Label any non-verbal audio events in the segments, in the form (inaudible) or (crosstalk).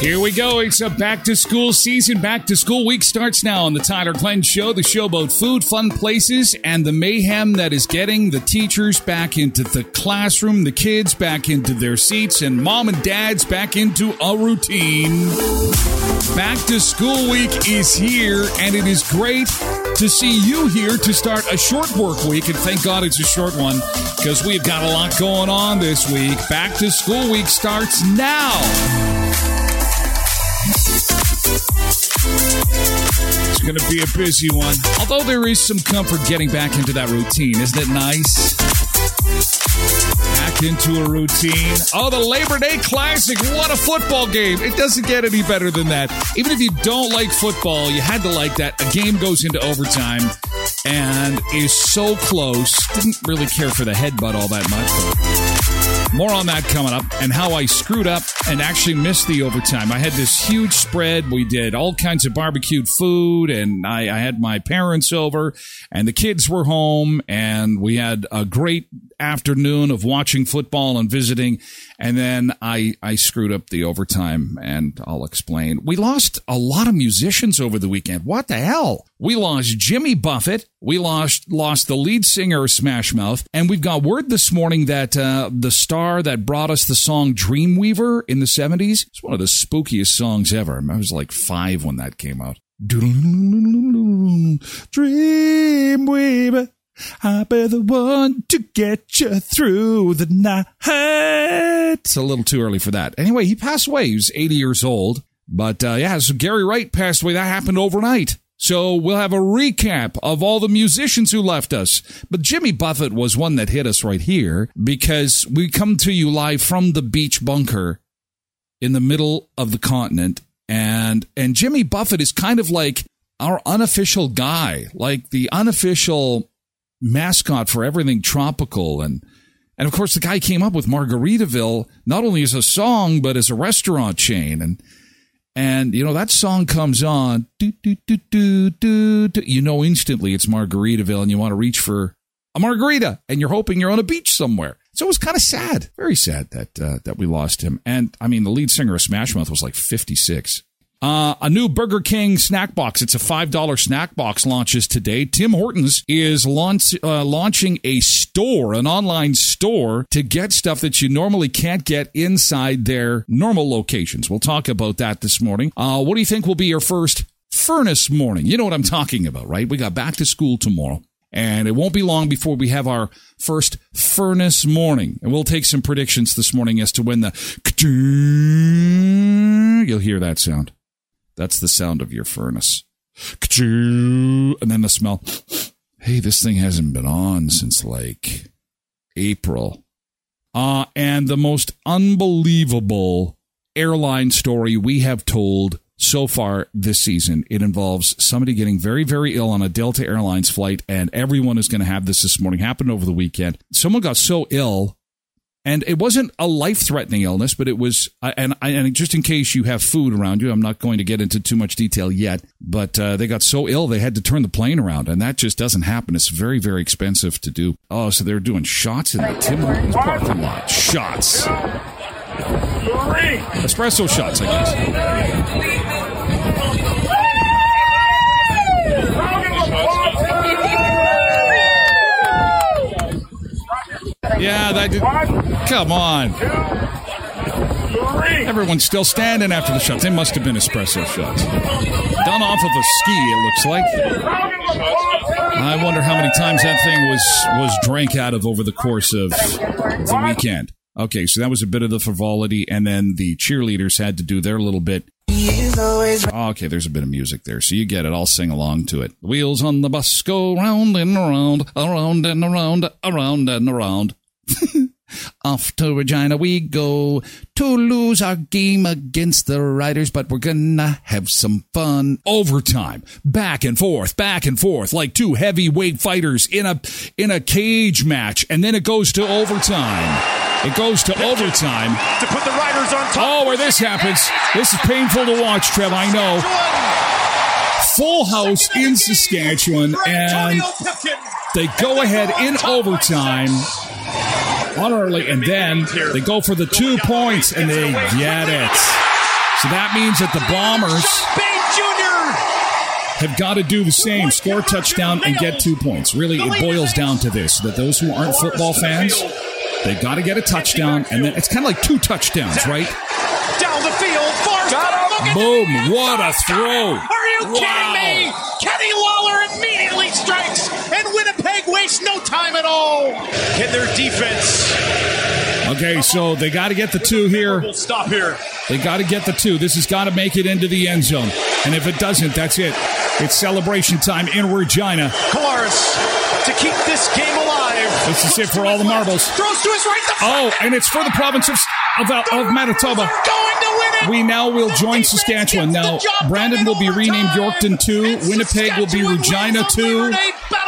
Here we go. It's a back to school season. Back to school week starts now on the Tyler Glen Show, the show about food, fun places, and the mayhem that is getting the teachers back into the classroom, the kids back into their seats, and mom and dads back into a routine. Back to school week is here, and it is great to see you here to start a short work week. And thank God it's a short one because we've got a lot going on this week. Back to school week starts now. It's going to be a busy one. Although there is some comfort getting back into that routine. Isn't it nice? Back into a routine. Oh, the Labor Day Classic. What a football game. It doesn't get any better than that. Even if you don't like football, you had to like that. A game goes into overtime and is so close. Didn't really care for the headbutt all that much. More on that coming up and how I screwed up and actually missed the overtime. I had this huge spread. We did all kinds of barbecued food and I, I had my parents over and the kids were home and we had a great afternoon of watching football and visiting. And then I, I screwed up the overtime and I'll explain. We lost a lot of musicians over the weekend. What the hell? We lost Jimmy Buffett. We lost, lost the lead singer Smash Mouth. And we've got word this morning that, uh, the star that brought us the song Dreamweaver in the 70s, it's one of the spookiest songs ever. I was like five when that came out. Dreamweaver. I'll be the one to get you through the night. It's a little too early for that. Anyway, he passed away. He was 80 years old. But uh, yeah, so Gary Wright passed away. That happened overnight. So we'll have a recap of all the musicians who left us. But Jimmy Buffett was one that hit us right here because we come to you live from the beach bunker in the middle of the continent. And, and Jimmy Buffett is kind of like our unofficial guy, like the unofficial mascot for everything tropical. And and of course the guy came up with Margaritaville not only as a song but as a restaurant chain. And and you know that song comes on do, do, do, do, do, you know instantly it's Margaritaville and you want to reach for a margarita and you're hoping you're on a beach somewhere. So it was kind of sad very sad that uh, that we lost him. And I mean the lead singer of Smash Mouth was like 56 uh, a new Burger King snack box. It's a $5 snack box launches today. Tim Hortons is launch, uh, launching a store, an online store to get stuff that you normally can't get inside their normal locations. We'll talk about that this morning. Uh, what do you think will be your first furnace morning? You know what I'm talking about, right? We got back to school tomorrow. And it won't be long before we have our first furnace morning. And we'll take some predictions this morning as to when the you'll hear that sound. That's the sound of your furnace. And then the smell. Hey, this thing hasn't been on since like April. Uh, and the most unbelievable airline story we have told so far this season. It involves somebody getting very, very ill on a Delta Airlines flight, and everyone is going to have this this morning. Happened over the weekend. Someone got so ill and it wasn't a life threatening illness, but it was, and, and just in case you have food around you, I'm not going to get into too much detail yet, but uh, they got so ill they had to turn the plane around, and that just doesn't happen. It's very, very expensive to do. Oh, so they're doing shots in the Tim Hortons parking lot. Shots. Espresso shots, I guess. Yeah, that did. Come on. Everyone's still standing after the shots. They must have been espresso shots. Done off of a ski, it looks like. I wonder how many times that thing was was drank out of over the course of the weekend. Okay, so that was a bit of the frivolity, and then the cheerleaders had to do their little bit Ah, okay, there's a bit of music there, so you get it. I'll sing along to it. The wheels on the bus go round and around, around and around, around and around. (laughs) Off to Regina we go to lose our game against the Riders, but we're gonna have some fun. Overtime, back and forth, back and forth, like two heavyweight fighters in a in a cage match, and then it goes to overtime. It goes to overtime. To put the Riders on top. Oh, where this happens. This is painful to watch, Trev. I know. Full house in Saskatchewan, and they go ahead in overtime on early, and then they go for the two points, and they get it. So that means that the Bombers have got to do the same score touchdown and get two points. Really, it boils down to this that those who aren't football fans they got to get a touchdown, and then it's kind of like two touchdowns, right? Down the field, far Boom! What a throw! Are you wow. kidding me? Kenny Lawler immediately strikes, and Winnipeg wastes no time at all in their defense. Okay, so they got to get the two here. We'll stop here. They got to get the two. This has got to make it into the end zone. And if it doesn't, that's it. It's celebration time in Regina. Collaros to keep this game alive. This is it for all the marbles. Throws to his right. Oh, and it's for the province of, of, of Manitoba. We now will join Saskatchewan. Now, Brandon will be renamed Yorkton 2. Winnipeg will be Regina 2.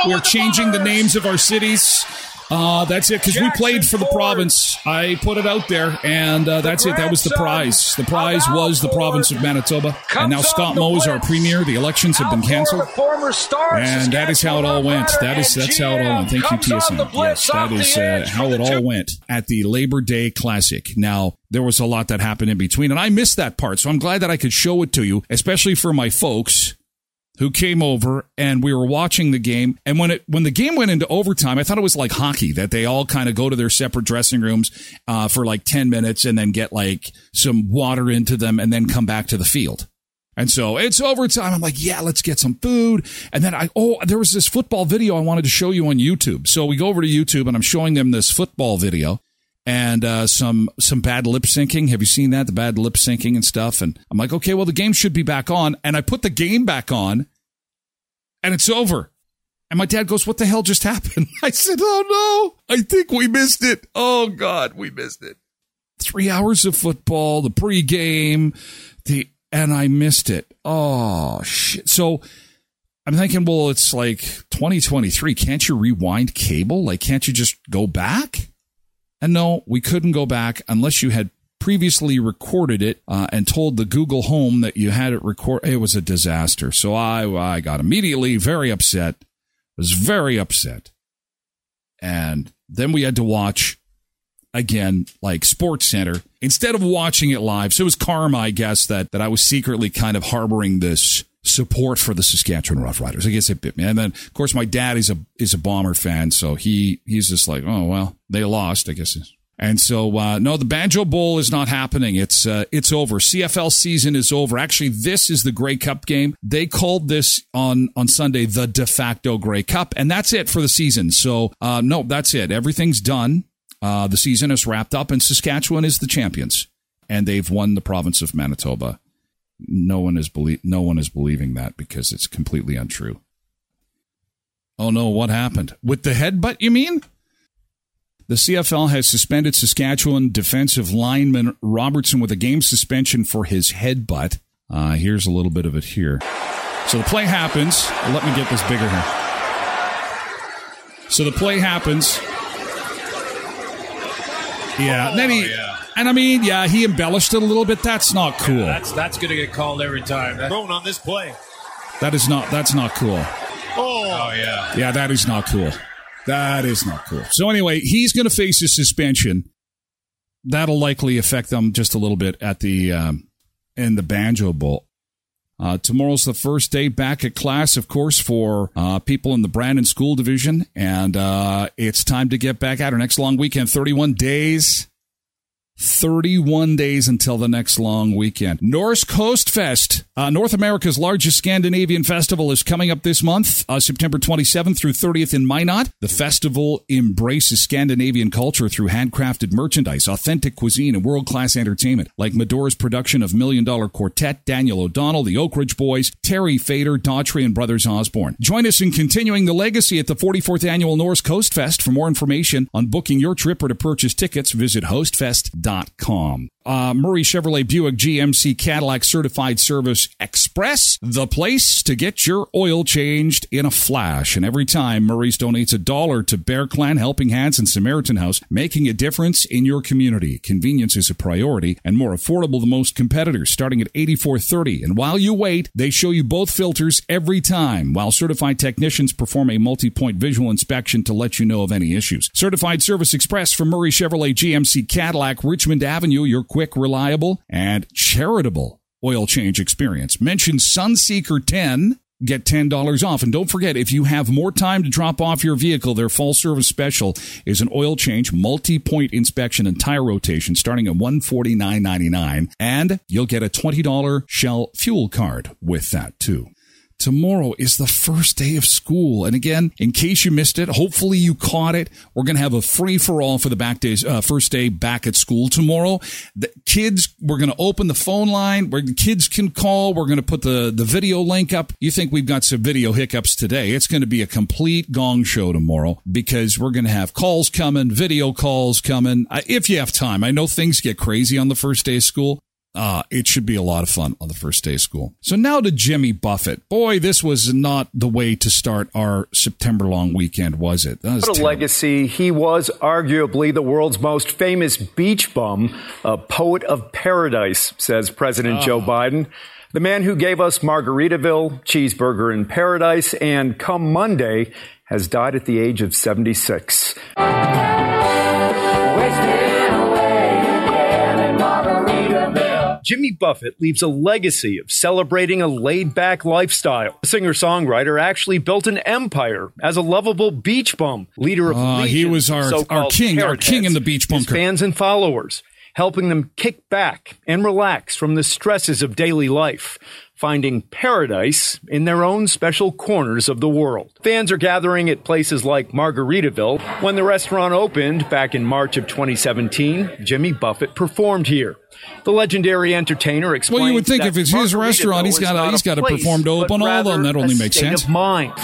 We're changing the names of our cities. Uh, that's it, because we played for the province. I put it out there, and uh, that's it. That was the prize. The prize was the province of Manitoba. And now Scott Moe is our premier. The elections have been canceled. And that is how it all went. That is That's how it all went. Thank you, TSN. Yes, that is uh, how it all went at the Labor Day Classic. Now, there was a lot that happened in between, and I missed that part, so I'm glad that I could show it to you, especially for my folks who came over and we were watching the game. And when it when the game went into overtime, I thought it was like hockey that they all kind of go to their separate dressing rooms uh, for like ten minutes and then get like some water into them and then come back to the field. And so it's overtime. I'm like, yeah, let's get some food. And then I, oh, there was this football video I wanted to show you on YouTube. So we go over to YouTube and I'm showing them this football video and uh, some some bad lip syncing. Have you seen that? The bad lip syncing and stuff. And I'm like, okay, well, the game should be back on. And I put the game back on, and it's over. And my dad goes, "What the hell just happened?" (laughs) I said, "Oh no, I think we missed it. Oh God, we missed it. Three hours of football, the pregame, the and I missed it. Oh shit. So." I'm thinking, well, it's like 2023. Can't you rewind cable? Like, can't you just go back? And no, we couldn't go back unless you had previously recorded it uh, and told the Google Home that you had it record. It was a disaster. So I, I got immediately very upset. Was very upset. And then we had to watch again, like Sports Center, instead of watching it live. So it was karma, I guess, that, that I was secretly kind of harboring this support for the Saskatchewan Roughriders. I guess it bit me. And then, of course, my dad is a is a Bomber fan, so he he's just like, oh well, they lost. I guess. And so, uh, no, the Banjo Bowl is not happening. It's uh, it's over. CFL season is over. Actually, this is the Grey Cup game. They called this on on Sunday the de facto Grey Cup, and that's it for the season. So, uh, no, that's it. Everything's done. Uh, the season is wrapped up, and Saskatchewan is the champions, and they've won the province of Manitoba no one is belie- no one is believing that because it's completely untrue. Oh no, what happened? With the headbutt, you mean? The CFL has suspended Saskatchewan defensive lineman Robertson with a game suspension for his headbutt. Uh, here's a little bit of it here. So the play happens. Let me get this bigger here. So the play happens. Yeah. Oh, then he, yeah. And I mean, yeah, he embellished it a little bit. That's not cool. Yeah, that's that's going to get called every time. That's thrown on this play. That is not. That's not cool. Oh, oh yeah. Yeah, that is not cool. That is not cool. So anyway, he's going to face a suspension. That'll likely affect them just a little bit at the um, in the Banjo Bowl. Uh, tomorrow's the first day back at class, of course, for uh, people in the Brandon School Division, and uh, it's time to get back at our next long weekend. Thirty-one days 31 days until the next long weekend. Norsk Høstfest, uh, North America's largest Scandinavian festival, is coming up this month, uh, September 27th through 30th in Minot. The festival embraces Scandinavian culture through handcrafted merchandise, authentic cuisine, and world class entertainment, like Medora's production of Million Dollar Quartet, Daniel O'Donnell, the Oak Ridge Boys, Terry Fator, Daughtry, and Brothers Osborne. Join us in continuing the legacy at the 44th Annual Norsk Høstfest. For more information on booking your trip or to purchase tickets, visit hostfest.com. Uh, Murray Chevrolet Buick GMC Cadillac Certified Service Express, the place to get your oil changed in a flash. And every time Murray's donates a dollar to Bear Clan, Helping Hands, and Samaritan House, making a difference in your community. Convenience is a priority and more affordable than most competitors, starting at 84.30. And while you wait, they show you both filters every time, while certified technicians perform a multi-point visual inspection to let you know of any issues. Certified Service Express from Murray Chevrolet GMC Cadillac, Richmond Avenue, your quick, reliable, and charitable oil change experience. Mention Sunseeker 10 get $10 off. And don't forget, if you have more time to drop off your vehicle, their full service special is an oil change, multi-point inspection, and tire rotation starting at $149.99. And you'll get a $20 Shell fuel card with that too. Tomorrow is the first day of school. And again, in case you missed it, hopefully you caught it. We're going to have a free for all for the back days, uh, first day back at school tomorrow. The kids, we're going to open the phone line where the kids can call. We're going to put the, the video link up. You think we've got some video hiccups today. It's going to be a complete gong show tomorrow because we're going to have calls coming, video calls coming. If you have time, I know things get crazy on the first day of school. Uh, it should be a lot of fun on the first day of school. So now to Jimmy Buffett. Boy, this was not the way to start our September long weekend, was it? Was what a terrible. legacy. He was arguably the world's most famous beach bum, a poet of paradise, says President oh. Joe Biden. The man who gave us Margaritaville, Cheeseburger in Paradise, and come Monday has died at the age of 76. Jimmy Buffett leaves a legacy of celebrating a laid back lifestyle. The singer songwriter actually built an empire as a lovable beach bum, leader of uh, He was our, our king, our king in the beach bunker. fans and followers, helping them kick back and relax from the stresses of daily life finding paradise in their own special corners of the world. Fans are gathering at places like Margaritaville. When the restaurant opened back in March of 2017, Jimmy Buffett performed here. The legendary entertainer explained. Well, you would think if it's his restaurant, he's got to he's got to perform to open all of them. That only makes sense. Of mind.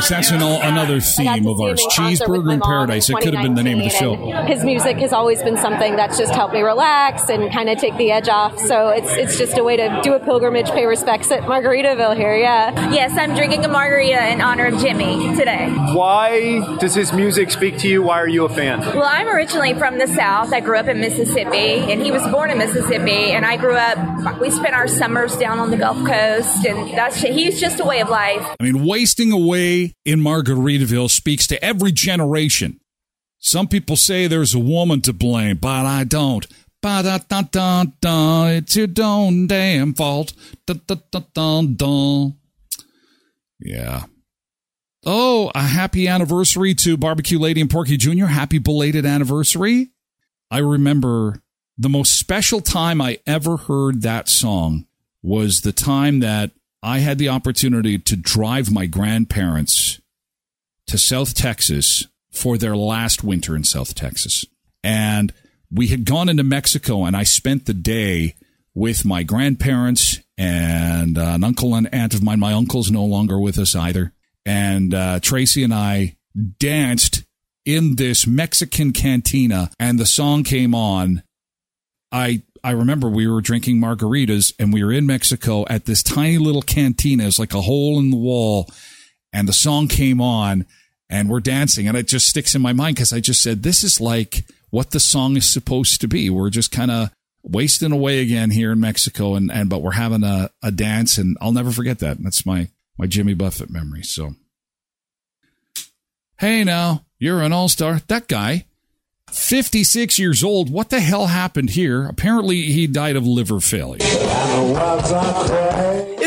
Paradise. That's an, another theme of ours. Cheeseburger in Paradise. It could have been the name of the show. His music has always been something that's just helped me relax and kind of take the edge off. So it's it's just a way to do a pilgrimage, pay respects at Margaritaville here. Yeah. Yes, I'm drinking a margarita in honor of Jimmy today. Why does his music speak to you? Why are you a fan? Well, I'm originally from the South. I grew up in Mississippi, and he was born in Mississippi. And I grew up. We spent our summers down on the Gulf Coast, and that's he's just a way of life. I mean, wasting away in Margaritaville speaks to every generation. Some people say there's a woman to blame, but I don't. Ba da da da da, it's your own damn fault. Da da da da da. Yeah. Oh, a happy anniversary to Barbecue Lady and Porky Jr. Happy belated anniversary. I remember the most special time I ever heard that song was the time that I had the opportunity to drive my grandparents to South Texas for their last winter in South Texas. And we had gone into Mexico, and I spent the day with my grandparents and uh, an uncle and aunt of mine. My uncle's no longer with us either. And uh, Tracy and I danced in this Mexican cantina, and the song came on. I I remember we were drinking margaritas and we were in Mexico at this tiny little cantina. It's like a hole in the wall. And the song came on and we're dancing. And it just sticks in my mind because I just said, this is like what the song is supposed to be. We're just kind of wasting away again here in Mexico. And, and, but we're having a, a dance and I'll never forget that. That's my, my Jimmy Buffett memory. So, hey now, you're an all star. That guy 56 years old. What the hell happened here? Apparently, he died of liver failure.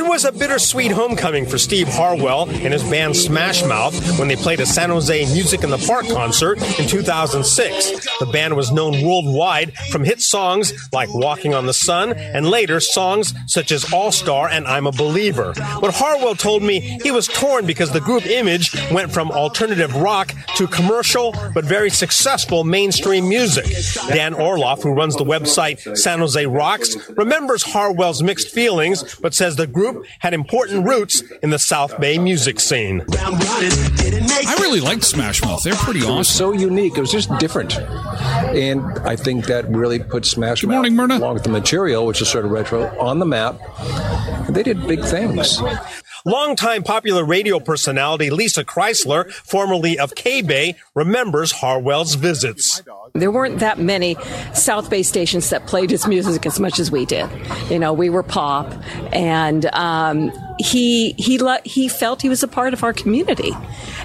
Was a bittersweet homecoming for Steve Harwell and his band Smash Mouth when they played a San Jose Music in the Park concert in 2006. The band was known worldwide from hit songs like Walking on the Sun and later songs such as All Star and I'm a Believer. But Harwell told me he was torn because the group image went from alternative rock to commercial but very successful mainstream music. Dan Orloff, who runs the website San Jose Rocks, remembers Harwell's mixed feelings but says the group had important roots in the South Bay music scene. I really liked Smash Mouth. They're pretty awesome. so unique. It was just different. And I think that really put Smash Good Mouth, morning, Myrna. along with the material, which is sort of retro, on the map. They did big things. Longtime popular radio personality Lisa Chrysler, formerly of K-Bay, remembers Harwell's visits. There weren't that many South Bay stations that played his music as much as we did. You know, we were pop, and um, he he le- he felt he was a part of our community,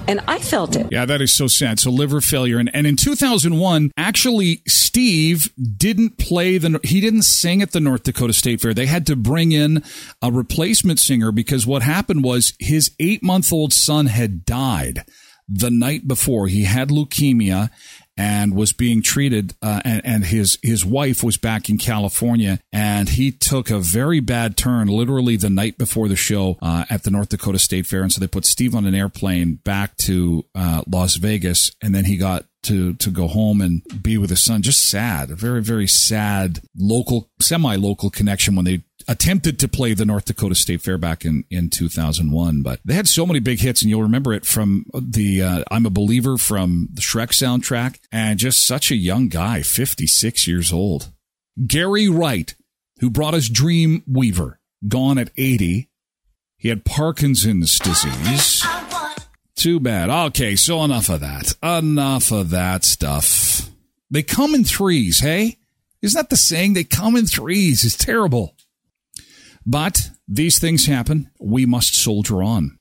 and I felt it. Yeah, that is so sad. So liver failure, and and in 2001, actually, Steve didn't play the he didn't sing at the North Dakota State Fair. They had to bring in a replacement singer because what happened was his eight month old son had died the night before. He had leukemia and was being treated, uh, and, and his his wife was back in California, and he took a very bad turn, literally the night before the show uh, at the North Dakota State Fair, and so they put Steve on an airplane back to uh, Las Vegas, and then he got to to go home and be with his son. Just sad, a very very sad local, semi local connection when they attempted to play the North Dakota State Fair back in, in 2001, but they had so many big hits, and you'll remember it from the uh, I'm a Believer from the Shrek soundtrack, and just such a young guy, 56 years old. Gary Wright, who brought us Dream Weaver, gone at 80. He had Parkinson's disease. Too bad. Okay, so enough of that. Enough of that stuff. They come in threes, hey? Isn't that the saying? They come in threes. It's terrible. But these things happen. We must soldier on.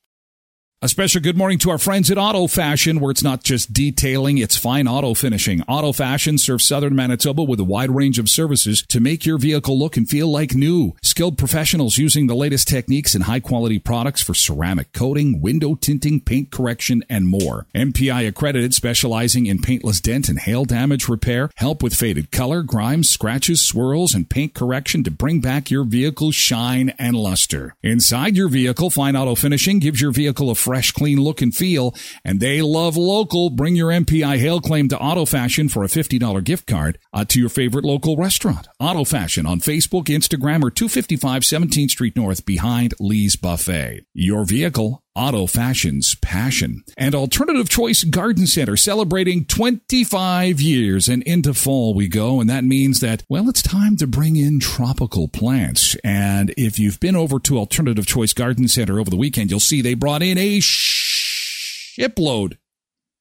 A special good morning to our friends at Auto Fashion, where it's not just detailing, it's fine auto finishing. Auto Fashion serves southern Manitoba with a wide range of services to make your vehicle look and feel like new. Skilled professionals using the latest techniques and high quality products for ceramic coating, window tinting, paint correction, and more. MPI accredited, specializing in paintless dent and hail damage repair, help with faded color, grimes, scratches, swirls, and paint correction to bring back your vehicle's shine and luster. Inside your vehicle, Fine Auto Finishing gives your vehicle a fresh, clean look and feel, and they love local. Bring your MPI hail claim to Auto Fashion for a $50 gift card uh, to your favorite local restaurant. Auto Fashion on Facebook, Instagram, or 255 17th Street North behind Lee's Buffet. Your vehicle, Auto Fashion's passion. And Alternative Choice Garden Center celebrating 25 years and into fall we go. And that means that, well, it's time to bring in tropical plants. And if you've been over to Alternative Choice Garden Center over the weekend, you'll see they brought in a shipload,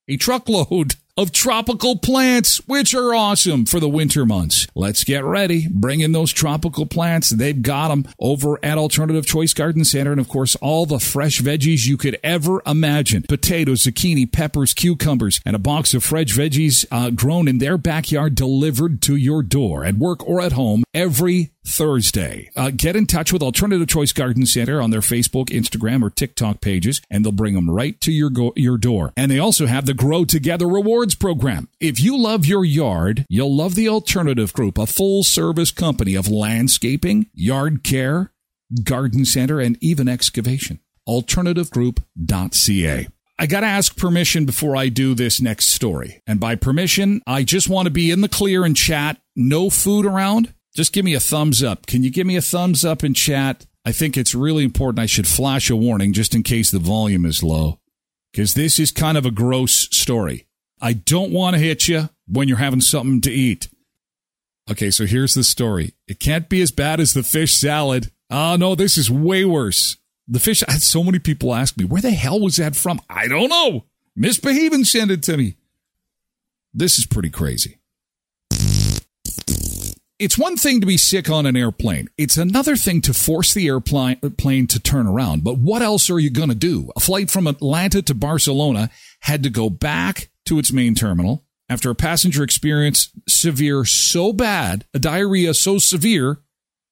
a truckload of tropical plants, which are awesome for the winter months. Let's get ready. Bring in those tropical plants. They've got them over at Alternative Choice Garden Center. And of course, all the fresh veggies you could ever imagine. Potatoes, zucchini, peppers, cucumbers, and a box of fresh veggies uh, grown in their backyard delivered to your door at work or at home every Thursday. Uh, get in touch with Alternative Choice Garden Center on their Facebook, Instagram, or TikTok pages, and they'll bring them right to your go- your door. And they also have the Grow Together Rewards program. If you love your yard, you'll love the Alternative Group, a full service company of landscaping, yard care, garden center, and even excavation. AlternativeGroup.ca. I got to ask permission before I do this next story. And by permission, I just want to be in the clear and chat. No food around. Just give me a thumbs up. Can you give me a thumbs up in chat? I think it's really important. I should flash a warning just in case the volume is low. Because this is kind of a gross story. I don't want to hit you when you're having something to eat. Okay, so here's the story. It can't be as bad as the fish salad. Oh, no, this is way worse. The fish, I had so many people ask me, where the hell was that from? I don't know. Misbehaving sent it to me. This is pretty crazy. It's one thing to be sick on an airplane. It's another thing to force the airplane plane to turn around. But what else are you going to do? A flight from Atlanta to Barcelona had to go back to its main terminal after a passenger experienced severe so bad, a diarrhea so severe,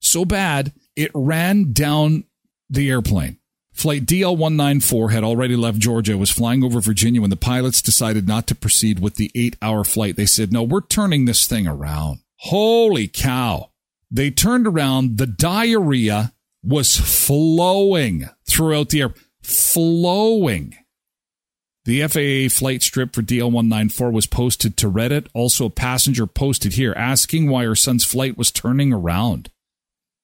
so bad, it ran down the airplane. Flight DL 194 had already left Georgia, was flying over Virginia when the pilots decided not to proceed with the eight hour flight. They said, no, we're turning this thing around. Holy cow. They turned around. The diarrhea was flowing throughout the air, flowing. The FAA flight strip for DL 194 was posted to Reddit. Also, a passenger posted here asking why her son's flight was turning around.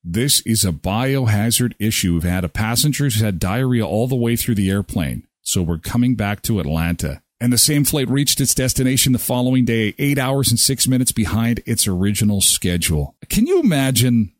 This is a biohazard issue. We've had a passenger who's had diarrhea all the way through the airplane. So we're coming back to Atlanta. And the same flight reached its destination the following day, eight hours and six minutes behind its original schedule. Can you imagine?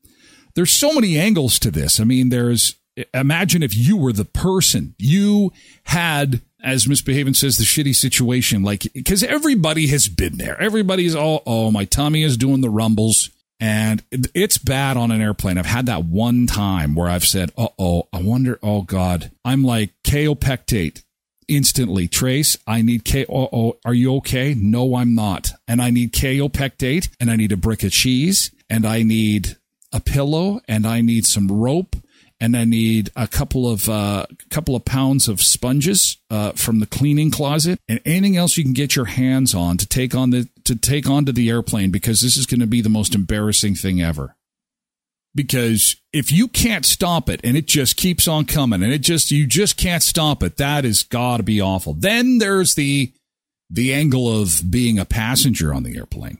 There's so many angles to this. I mean, there's, imagine if you were the person, you had as Miss Behaven says, the shitty situation. Like, because everybody has been there. Everybody's all, oh, my tummy is doing the rumbles. And it's bad on an airplane. I've had that one time where I've said, uh oh, I wonder, oh God, I'm like kaopectate instantly. Trace, I need K. Oh, oh, are you okay? No, I'm not. And I need kaopectate and I need a brick of cheese and I need a pillow and I need some rope and I need a couple of uh, couple of pounds of sponges uh, from the cleaning closet, and anything else you can get your hands on to take on the to take onto the airplane because this is going to be the most embarrassing thing ever. Because if you can't stop it and it just keeps on coming and it just you just can't stop it, that has got to be awful. Then there's the the angle of being a passenger on the airplane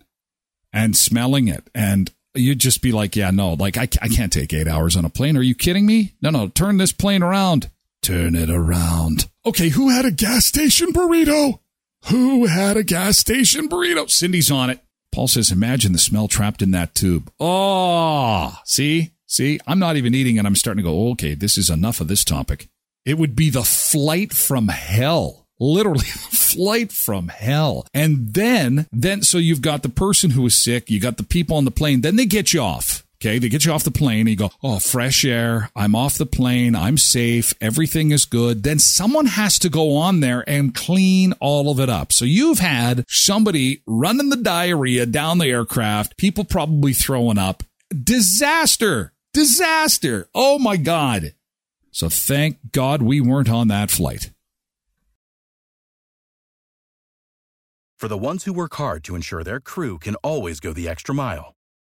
and smelling it and you'd just be like, yeah, no, like I, I can't take eight hours on a plane. Are you kidding me? No, no, turn this plane around. Turn it around. Okay, who had a gas station burrito? Who had a gas station burrito? Cindy's on it. Paul says, imagine the smell trapped in that tube. Oh, see, see, I'm not even eating and I'm starting to go, okay, this is enough of this topic. It would be the flight from hell literally (laughs) flight from hell. And then, then, so you've got the person who is sick, you got the people on the plane, then they get you off. Okay, they get you off the plane and you go, oh, fresh air. I'm off the plane. I'm safe. Everything is good. Then someone has to go on there and clean all of it up. So you've had somebody running the diarrhea down the aircraft, people probably throwing up. Disaster. Disaster. Oh my God. So thank God we weren't on that flight. For the ones who work hard to ensure their crew can always go the extra mile,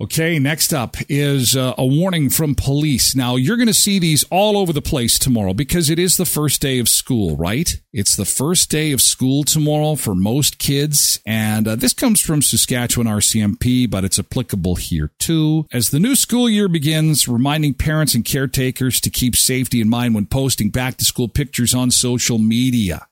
Okay, next up is uh, a warning from police. Now, you're going to see these all over the place tomorrow because it is the first day of school, right? It's the first day of school tomorrow for most kids. And uh, this comes from Saskatchewan RCMP, but it's applicable here too. As the new school year begins, reminding parents and caretakers to keep safety in mind when posting back to school pictures on social media.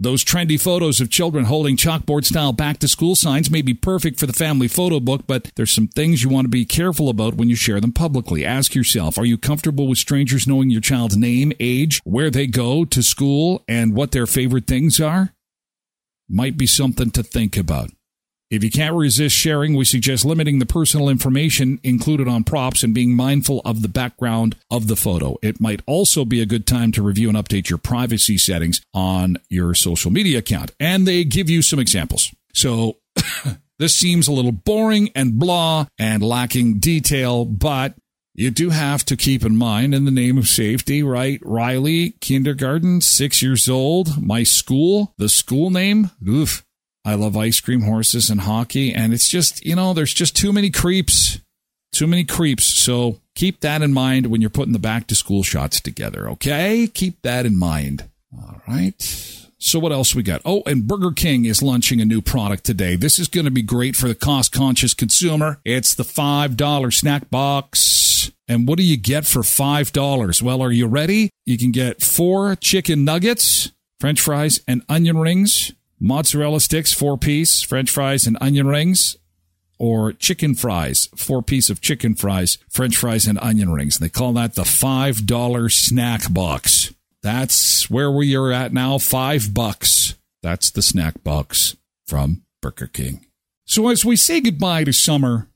Those trendy photos of children holding chalkboard style back to school signs may be perfect for the family photo book, but there's some things you want to be careful about when you share them publicly. Ask yourself, are you comfortable with strangers knowing your child's name, age, where they go to school, and what their favorite things are? Might be something to think about. If you can't resist sharing, we suggest limiting the personal information included on props and being mindful of the background of the photo. It might also be a good time to review and update your privacy settings on your social media account. And they give you some examples. So (coughs) this seems a little boring and blah and lacking detail, but you do have to keep in mind in the name of safety, right? Riley, kindergarten, six years old, my school, the school name, oof I love ice cream horses and hockey. And it's just, you know, there's just too many creeps. Too many creeps. So keep that in mind when you're putting the back to school shots together. Okay. Keep that in mind. All right. So what else we got? Oh, and Burger King is launching a new product today. This is going to be great for the cost conscious consumer. It's the $5 snack box. And what do you get for $5? Well, are you ready? You can get four chicken nuggets, french fries, and onion rings mozzarella sticks, four piece, french fries and onion rings, or chicken fries, four piece of chicken fries, french fries and onion rings. They call that the $5 snack box. That's where we are at now. Five bucks. That's the snack box from Burger King. So as we say goodbye to summer,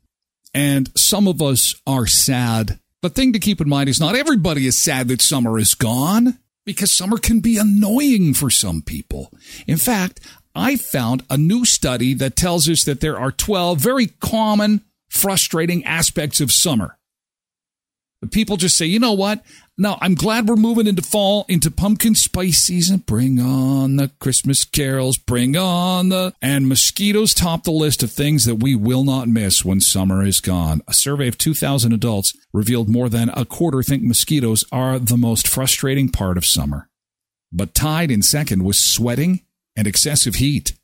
and some of us are sad, the thing to keep in mind is not everybody is sad that summer is gone because summer can be annoying for some people. In fact, I found a new study that tells us that there are 12 very common, frustrating aspects of summer. People just say, you know what? No, I'm glad we're moving into fall, into pumpkin spice season. Bring on the Christmas carols, bring on the. And mosquitoes top the list of things that we will not miss when summer is gone. A survey of 2,000 adults revealed more than a quarter think mosquitoes are the most frustrating part of summer. But tied in second was sweating and excessive heat.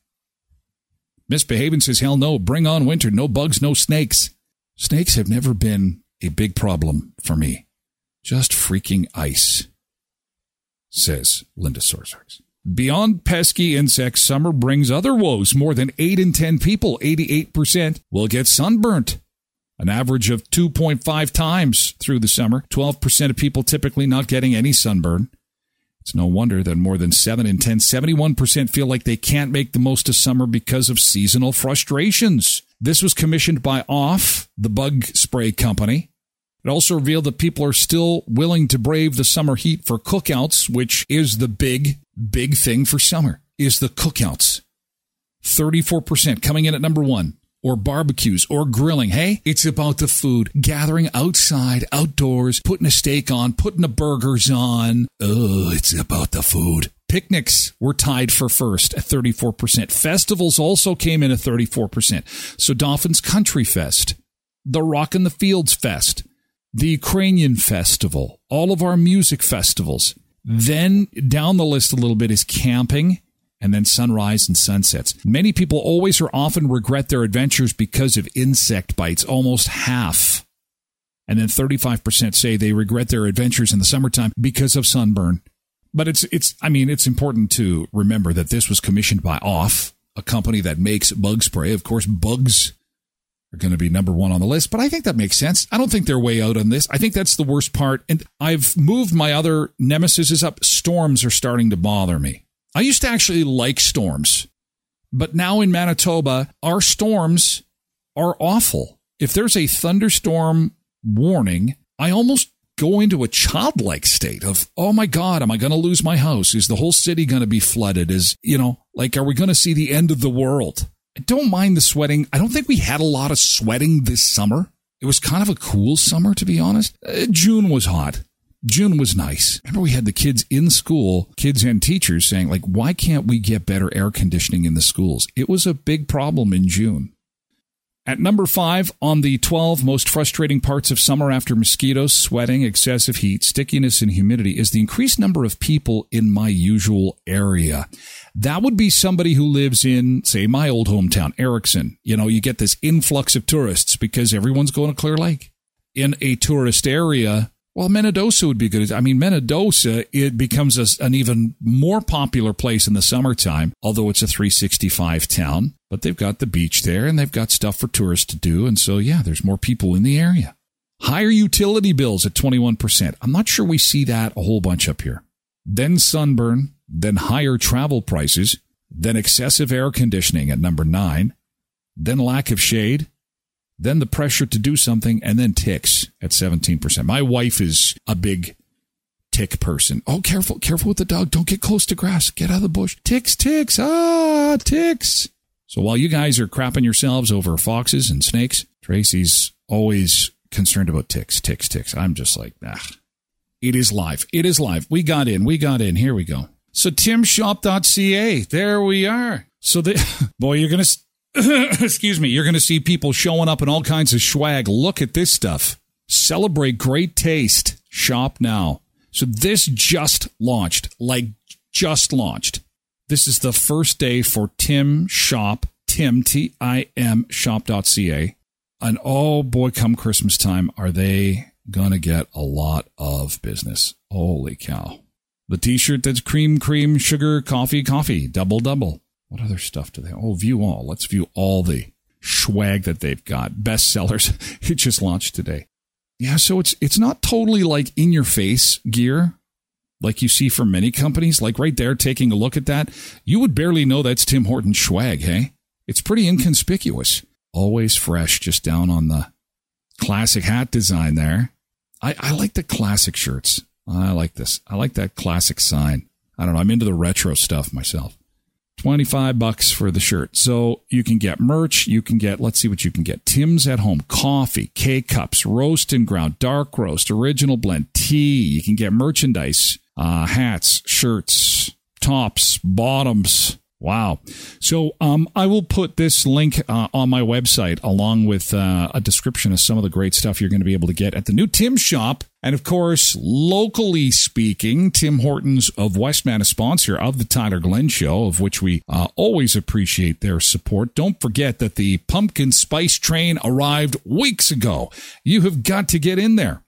Misbehaving says, hell no, bring on winter, no bugs, no snakes. Snakes have never been a big problem for me. Just freaking ice, says Linda Sorsarks. Beyond pesky insects, summer brings other woes. More than 8 in 10 people, 88%, will get sunburnt. An average of 2.5 times through the summer. 12% of people typically not getting any sunburn. It's no wonder that more than 7 in 10, 71% feel like they can't make the most of summer because of seasonal frustrations. This was commissioned by Off, the bug spray company. It also revealed that people are still willing to brave the summer heat for cookouts, which is the big, big thing for summer, is the cookouts. 34% coming in at number one. Or barbecues or grilling. Hey, it's about the food. Gathering outside, outdoors, putting a steak on, putting the burgers on. Oh, it's about the food. Picnics were tied for first at 34%. Festivals also came in at 34%. So Dauphin's Country Fest, the Rock in the Fields Fest, the Ukrainian Festival, all of our music festivals. Then down the list a little bit is camping and then sunrise and sunsets. Many people always or often regret their adventures because of insect bites, almost half. And then 35% say they regret their adventures in the summertime because of sunburn. But it's it's I mean it's important to remember that this was commissioned by Off, a company that makes bug spray. Of course, bugs are going to be number one on the list, but I think that makes sense. I don't think they're way out on this. I think that's the worst part. And I've moved my other nemesis up. Storms are starting to bother me. I used to actually like storms, but now in Manitoba, our storms are awful. If there's a thunderstorm warning, I almost go into a childlike state of, oh my God, am I going to lose my house? Is the whole city going to be flooded? Is, you know, like, are we going to see the end of the world? I don't mind the sweating. I don't think we had a lot of sweating this summer. It was kind of a cool summer, to be honest. Uh, June was hot. June was nice. Remember, we had the kids in school, kids and teachers saying, like, why can't we get better air conditioning in the schools? It was a big problem in June. At number five, on the 12 most frustrating parts of summer after mosquitoes, sweating, excessive heat, stickiness, and humidity, is the increased number of people in my usual area. That would be somebody who lives in, say, my old hometown, Erickson. You know, you get this influx of tourists because everyone's going to Clear Lake. In a tourist area, well, Minnedosa would be good. I mean, Minnedosa, it becomes a, an even more popular place in the summertime, although it's a 365 town. But they've got the beach there and they've got stuff for tourists to do. And so, yeah, there's more people in the area. Higher utility bills at 21%. I'm not sure we see that a whole bunch up here. Then sunburn, then higher travel prices, then excessive air conditioning at number nine, then lack of shade, then the pressure to do something, and then ticks at 17%. My wife is a big tick person. Oh, careful, careful with the dog. Don't get close to grass. Get out of the bush. Ticks, ticks. Ah, ticks. So while you guys are crapping yourselves over foxes and snakes, Tracy's always concerned about ticks, ticks, ticks. I'm just like, ah. It is live. It is live. We got in. We got in. Here we go. So timshop.ca. There we are. So the (laughs) boy, you're gonna (coughs) excuse me, you're gonna see people showing up in all kinds of swag. Look at this stuff. Celebrate great taste. Shop now. So this just launched, like just launched. This is the first day for Tim Shop, Tim, T I M shop.ca. And oh boy, come Christmas time, are they going to get a lot of business. Holy cow. The t shirt that's cream, cream, sugar, coffee, coffee, double, double. What other stuff do they? Oh, view all. Let's view all the swag that they've got. Bestsellers. (laughs) it just launched today. Yeah, so it's it's not totally like in your face gear like you see from many companies, like right there, taking a look at that, you would barely know that's Tim Horton swag, hey? It's pretty inconspicuous. Always fresh, just down on the classic hat design there. I, I like the classic shirts. I like this. I like that classic sign. I don't know. I'm into the retro stuff myself. 25 bucks for the shirt. So you can get merch. You can get, let's see what you can get. Tim's at home coffee, K cups, roast and ground, dark roast, original blend, tea. You can get merchandise, uh, hats, shirts, tops, bottoms, Wow. So um, I will put this link uh, on my website along with uh, a description of some of the great stuff you're going to be able to get at the new Tim shop. And of course, locally speaking, Tim Hortons of Westman, is sponsor of the Tyler Glen Show, of which we uh, always appreciate their support. Don't forget that the pumpkin spice train arrived weeks ago. You have got to get in there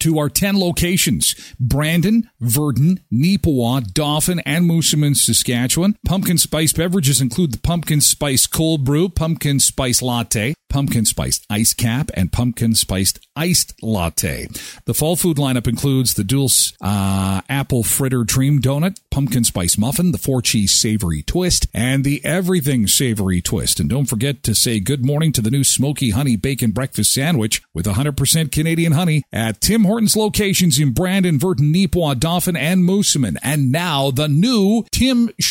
to our 10 locations Brandon, Virden, Neepawa, Dauphin, and Moosomin, Saskatchewan. Pumpkin spice beverages include the pumpkin spice cold brew, pumpkin spice latte, pumpkin spiced ice cap, and pumpkin spiced iced latte. The fall food lineup includes the dual uh, apple fritter dream donut, pumpkin spice muffin, the four cheese savory twist, and the everything savory twist. And don't forget to say good morning to the new smoky honey bacon breakfast sandwich with 100% Canadian honey at Tim Hortons locations in Brandon, Virden, Neepawa, Dauphin, and Moosomin. And now the new timshop.ca,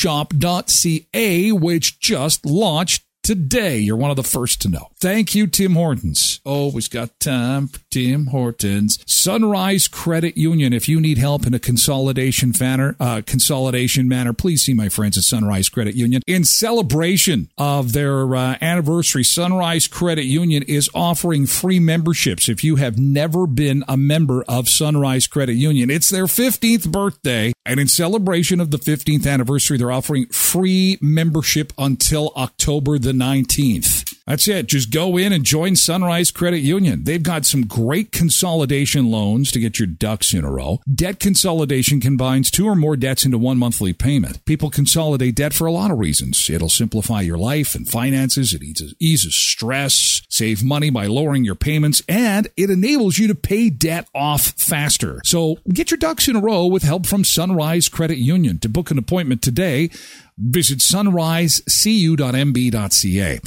which just launched today. You're one of the first to know. Thank you, Tim Hortons. Always got time for Tim Hortons. Sunrise Credit Union. If you need help in a consolidation manner, uh, consolidation manner, please see my friends at Sunrise Credit Union. In celebration of their uh, anniversary, Sunrise Credit Union is offering free memberships if you have never been a member of Sunrise Credit Union. It's their 15th birthday, and in celebration of the 15th anniversary, they're offering free membership until October the 19th. That's it. Just go in and join Sunrise Credit Union. They've got some great consolidation loans to get your ducks in a row. Debt consolidation combines two or more debts into one monthly payment. People consolidate debt for a lot of reasons. It'll simplify your life and finances. It eases, stress, save money by lowering your payments, and it enables you to pay debt off faster. So get your ducks in a row with help from Sunrise Credit Union. To book an appointment today, visit sunrisecu.mb.ca.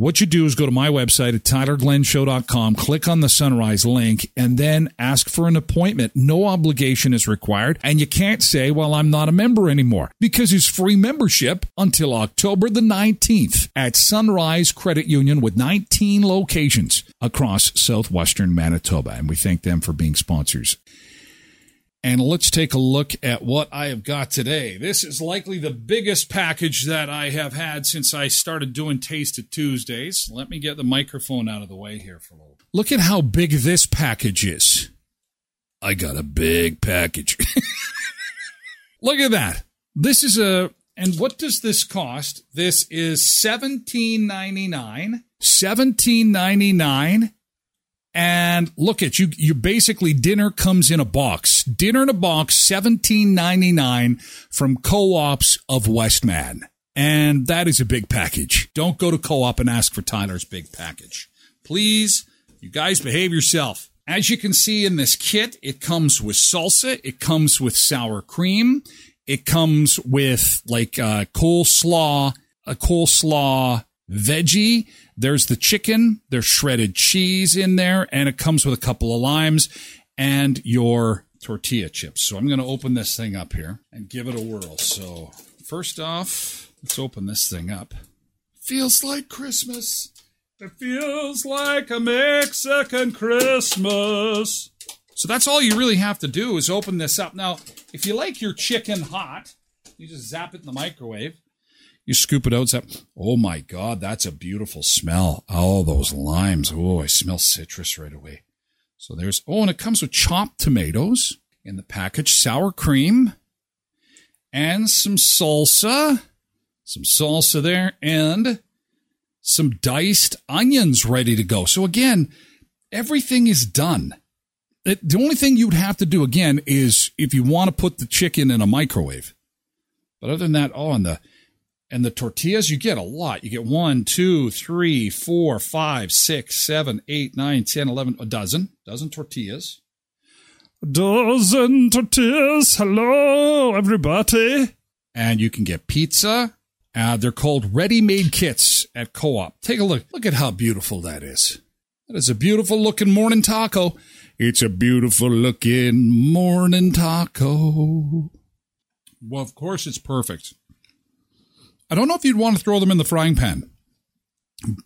What you do is go to my website at tylerglenshow.com, click on the Sunrise link, and then ask for an appointment. No obligation is required. And you can't say, well, I'm not a member anymore because it's free membership until October the 19th at Sunrise Credit Union with 19 locations across southwestern Manitoba. And we thank them for being sponsors. And let's take a look at what I have got today. This is likely the biggest package that I have had since I started doing Taste of Tuesdays. Let me get the microphone out of the way here for a little. Look at how big this package is. I got a big package. (laughs) look at that. This is a and what does this cost? This is 17.99. 17.99 and look at you you basically dinner comes in a box. Dinner in a box 17.99 from co-ops of westman. And that is a big package. Don't go to co-op and ask for tyler's big package. Please you guys behave yourself. As you can see in this kit it comes with salsa it comes with sour cream it comes with like a coleslaw a coleslaw veggie there's the chicken, there's shredded cheese in there, and it comes with a couple of limes and your tortilla chips. So I'm going to open this thing up here and give it a whirl. So, first off, let's open this thing up. Feels like Christmas. It feels like a Mexican Christmas. So that's all you really have to do is open this up. Now, if you like your chicken hot, you just zap it in the microwave. You scoop it out. Oh my God, that's a beautiful smell. Oh, those limes. Oh, I smell citrus right away. So there's, oh, and it comes with chopped tomatoes in the package, sour cream, and some salsa. Some salsa there, and some diced onions ready to go. So again, everything is done. It, the only thing you would have to do again is if you want to put the chicken in a microwave. But other than that, oh, and the and the tortillas, you get a lot. You get one, two, three, four, five, six, seven, eight, nine, ten, eleven, a dozen, dozen tortillas. A dozen tortillas. Hello, everybody. And you can get pizza. Uh, they're called ready-made kits at Co-op. Take a look. Look at how beautiful that is. That is a beautiful looking morning taco. It's a beautiful looking morning taco. Well, of course, it's perfect. I don't know if you'd want to throw them in the frying pan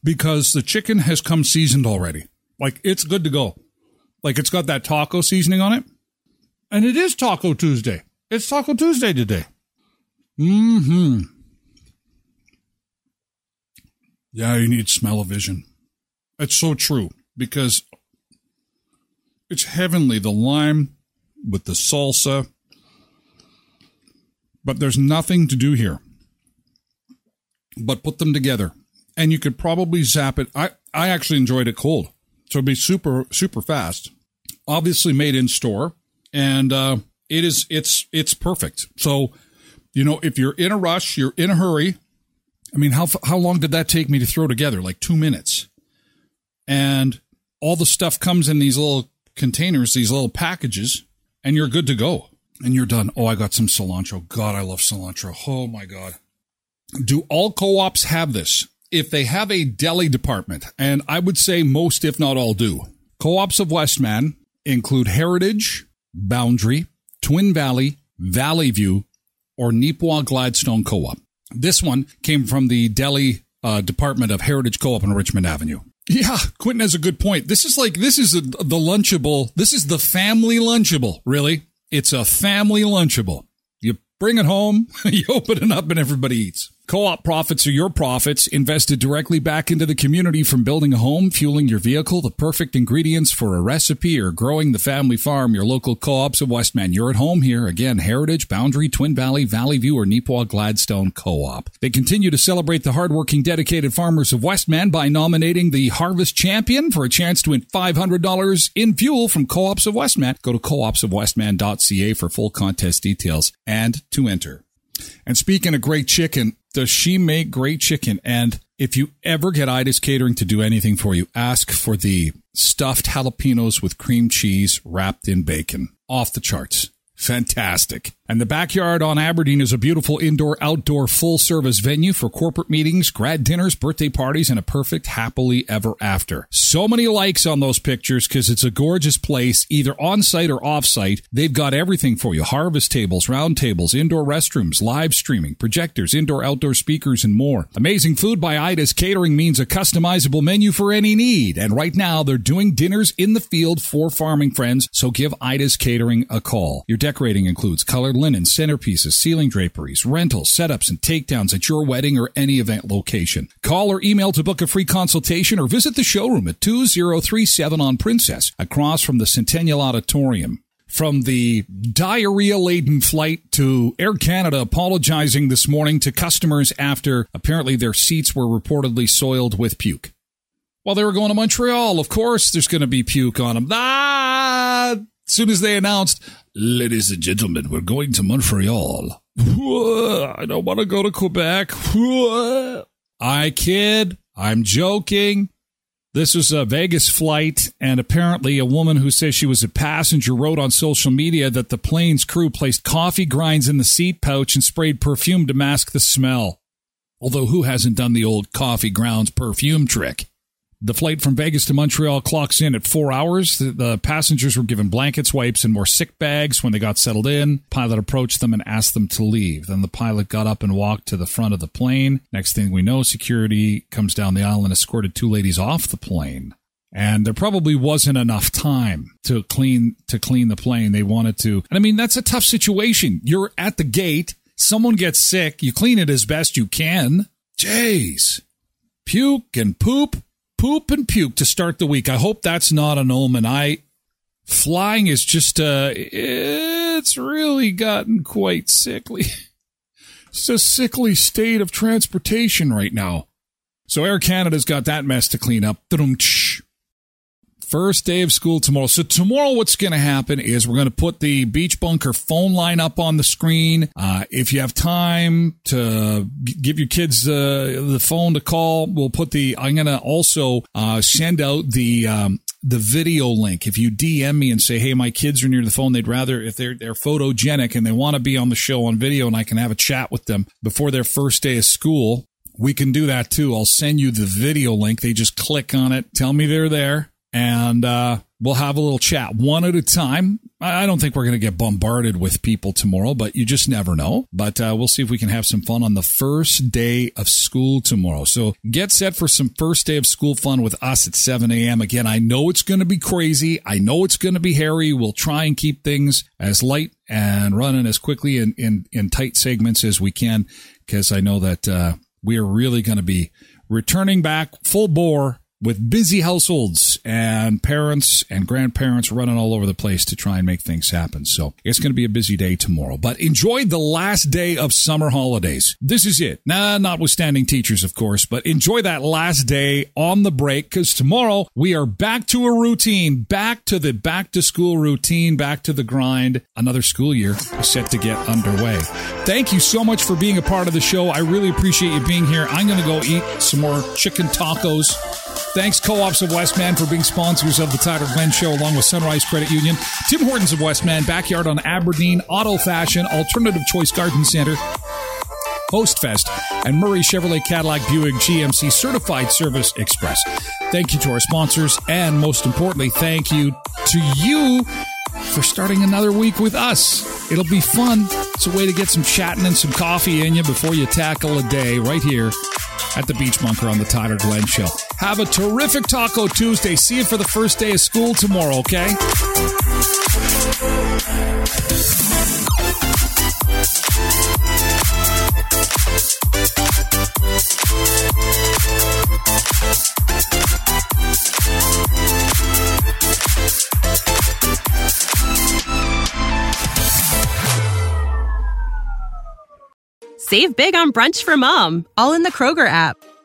because the chicken has come seasoned already. Like it's good to go. Like it's got that taco seasoning on it. And it is Taco Tuesday. It's Taco Tuesday today. Mm-hmm. Yeah, you need smell of vision. It's so true because it's heavenly. The lime with the salsa. But there's nothing to do here but put them together. And you could probably zap it. I, I actually enjoyed it cold. So it'd be super, super fast. Obviously made in store. And uh, it is it's it's perfect. So, you know, if you're in a rush, you're in a hurry. I mean, how how long did that take me to throw together? Like two minutes. And all the stuff comes in these little containers, these little packages, and you're good to go. And you're done. Oh, I got some cilantro. God, I love cilantro. Oh my God. Do all co-ops have this? If they have a deli department, and I would say most, if not all, do. Co-ops of Westman include Heritage, Boundary, Twin Valley, Valley View, or Neepawa Gladstone Co-op. This one came from the deli uh, Department of Heritage Co-op on Richmond Avenue. Yeah, Quentin has a good point. This is like this is a, the lunchable. This is the family lunchable. Really, it's a family lunchable. You bring it home, (laughs) you open it up, and everybody eats. Co-op profits are your profits invested directly back into the community from building a home, fueling your vehicle, the perfect ingredients for a recipe, or growing the family farm. Your local co-ops of Westman. You're at home here. Again, Heritage, Boundary, Twin Valley, Valley View, or Neepawa Gladstone Co-op. They continue to celebrate the hardworking, dedicated farmers of Westman by nominating the Harvest Champion for a chance to win $500 in fuel from Co-ops of Westman. Go to coopsofwestman.ca for full contest details and to enter. And speaking of great chicken, does she make great chicken? And if you ever get Ida's Catering to do anything for you, ask for the stuffed jalapenos with cream cheese wrapped in bacon. Off the charts. Fantastic. And the backyard on Aberdeen is a beautiful indoor outdoor full service venue for corporate meetings, grad dinners, birthday parties, and a perfect happily ever after. So many likes on those pictures because it's a gorgeous place, either on site or off site. They've got everything for you harvest tables, round tables, indoor restrooms, live streaming, projectors, indoor outdoor speakers, and more. Amazing food by Ida's Catering means a customizable menu for any need. And right now they're doing dinners in the field for farming friends. So give Ida's Catering a call. Your decorating includes colored linen, centerpieces, ceiling draperies, rentals, setups, and takedowns at your wedding or any event location. Call or email to book a free consultation or visit the showroom at 2037 on Princess, across from the Centennial Auditorium. From the diarrhea laden flight to Air Canada apologizing this morning to customers after apparently their seats were reportedly soiled with puke. While they were going to Montreal, of course, there's going to be puke on them. Ah! As soon as they announced, ladies and gentlemen, we're going to Montreal. I don't want to go to Quebec. I kid. I'm joking. This was a Vegas flight, and apparently, a woman who says she was a passenger wrote on social media that the plane's crew placed coffee grinds in the seat pouch and sprayed perfume to mask the smell. Although, who hasn't done the old coffee grounds perfume trick? The flight from Vegas to Montreal clocks in at four hours. The, the, passengers were given blankets, wipes, and more sick bags when they got settled in. Pilot approached them and asked them to leave. Then the pilot got up and walked to the front of the plane. Next thing we know, security comes down the aisle and escorted two ladies off the plane. And there probably wasn't enough time to clean to clean the plane. They wanted to. And I mean, that's a tough situation. You're at the gate. Someone gets sick. You clean it as best you can. Jeez. Puke and poop poop and puke to start the week. I hope that's not an omen. I flying is just uh it's really gotten quite sickly. (laughs) It's a sickly state of transportation right now. So Air Canada's got that mess to clean up. First day of school tomorrow. So tomorrow, what's going to happen is we're going to put the Beach Bunker phone line up on the screen. Uh, if you have time to give your kids uh, the phone to call, we'll put the. I'm going to also uh, send out the um, the video link. If you DM me and say, "Hey, my kids are near the phone. They'd rather if they're they're photogenic and they want to be on the show on video, and I can have a chat with them before their first day of school." We can do that too. I'll send you the video link. They just click on it, tell me they're there, and uh, we'll have a little chat one at a time. I don't think we're going to get bombarded with people tomorrow, but you just never know. But uh, we'll see if we can have some fun on the first day of school tomorrow. So get set for some first day of school fun with us at 7 a.m. Again, I know it's going to be crazy. I know it's going to be hairy. We'll try and keep things as light and running as quickly in, in, in tight segments as we can because I know that uh, we are really going to be returning back full bore with busy households and parents and grandparents running all over the place to try and make things happen. So it's going to be a busy day tomorrow, but enjoy the last day of summer holidays. This is it. Nah, notwithstanding teachers, of course, but enjoy that last day on the break because tomorrow we are back to a routine, back to the back to school routine, back to the grind. Another school year is set to get underway. Thank you so much for being a part of the show. I really appreciate you being here. I'm going to go eat some more chicken tacos. Thanks, Co-ops of Westman, for being sponsors of the Tyler Glen Show, along with Sunrise Credit Union, Tim Hortons of Westman, Backyard on Aberdeen, Auto Fashion, Alternative Choice Garden Center, Høstfest, and Murray Chevrolet Cadillac Buick GMC Certified Service Express. Thank you to our sponsors, and most importantly, thank you to you for starting another week with us. It'll be fun. It's a way to get some chatting and some coffee in you before you tackle a day right here at the Beach Bunker on the Tyler Glen Show. Have a terrific Taco Tuesday. See you for the first day of school tomorrow, okay? Save big on brunch for mom, all in the Kroger app.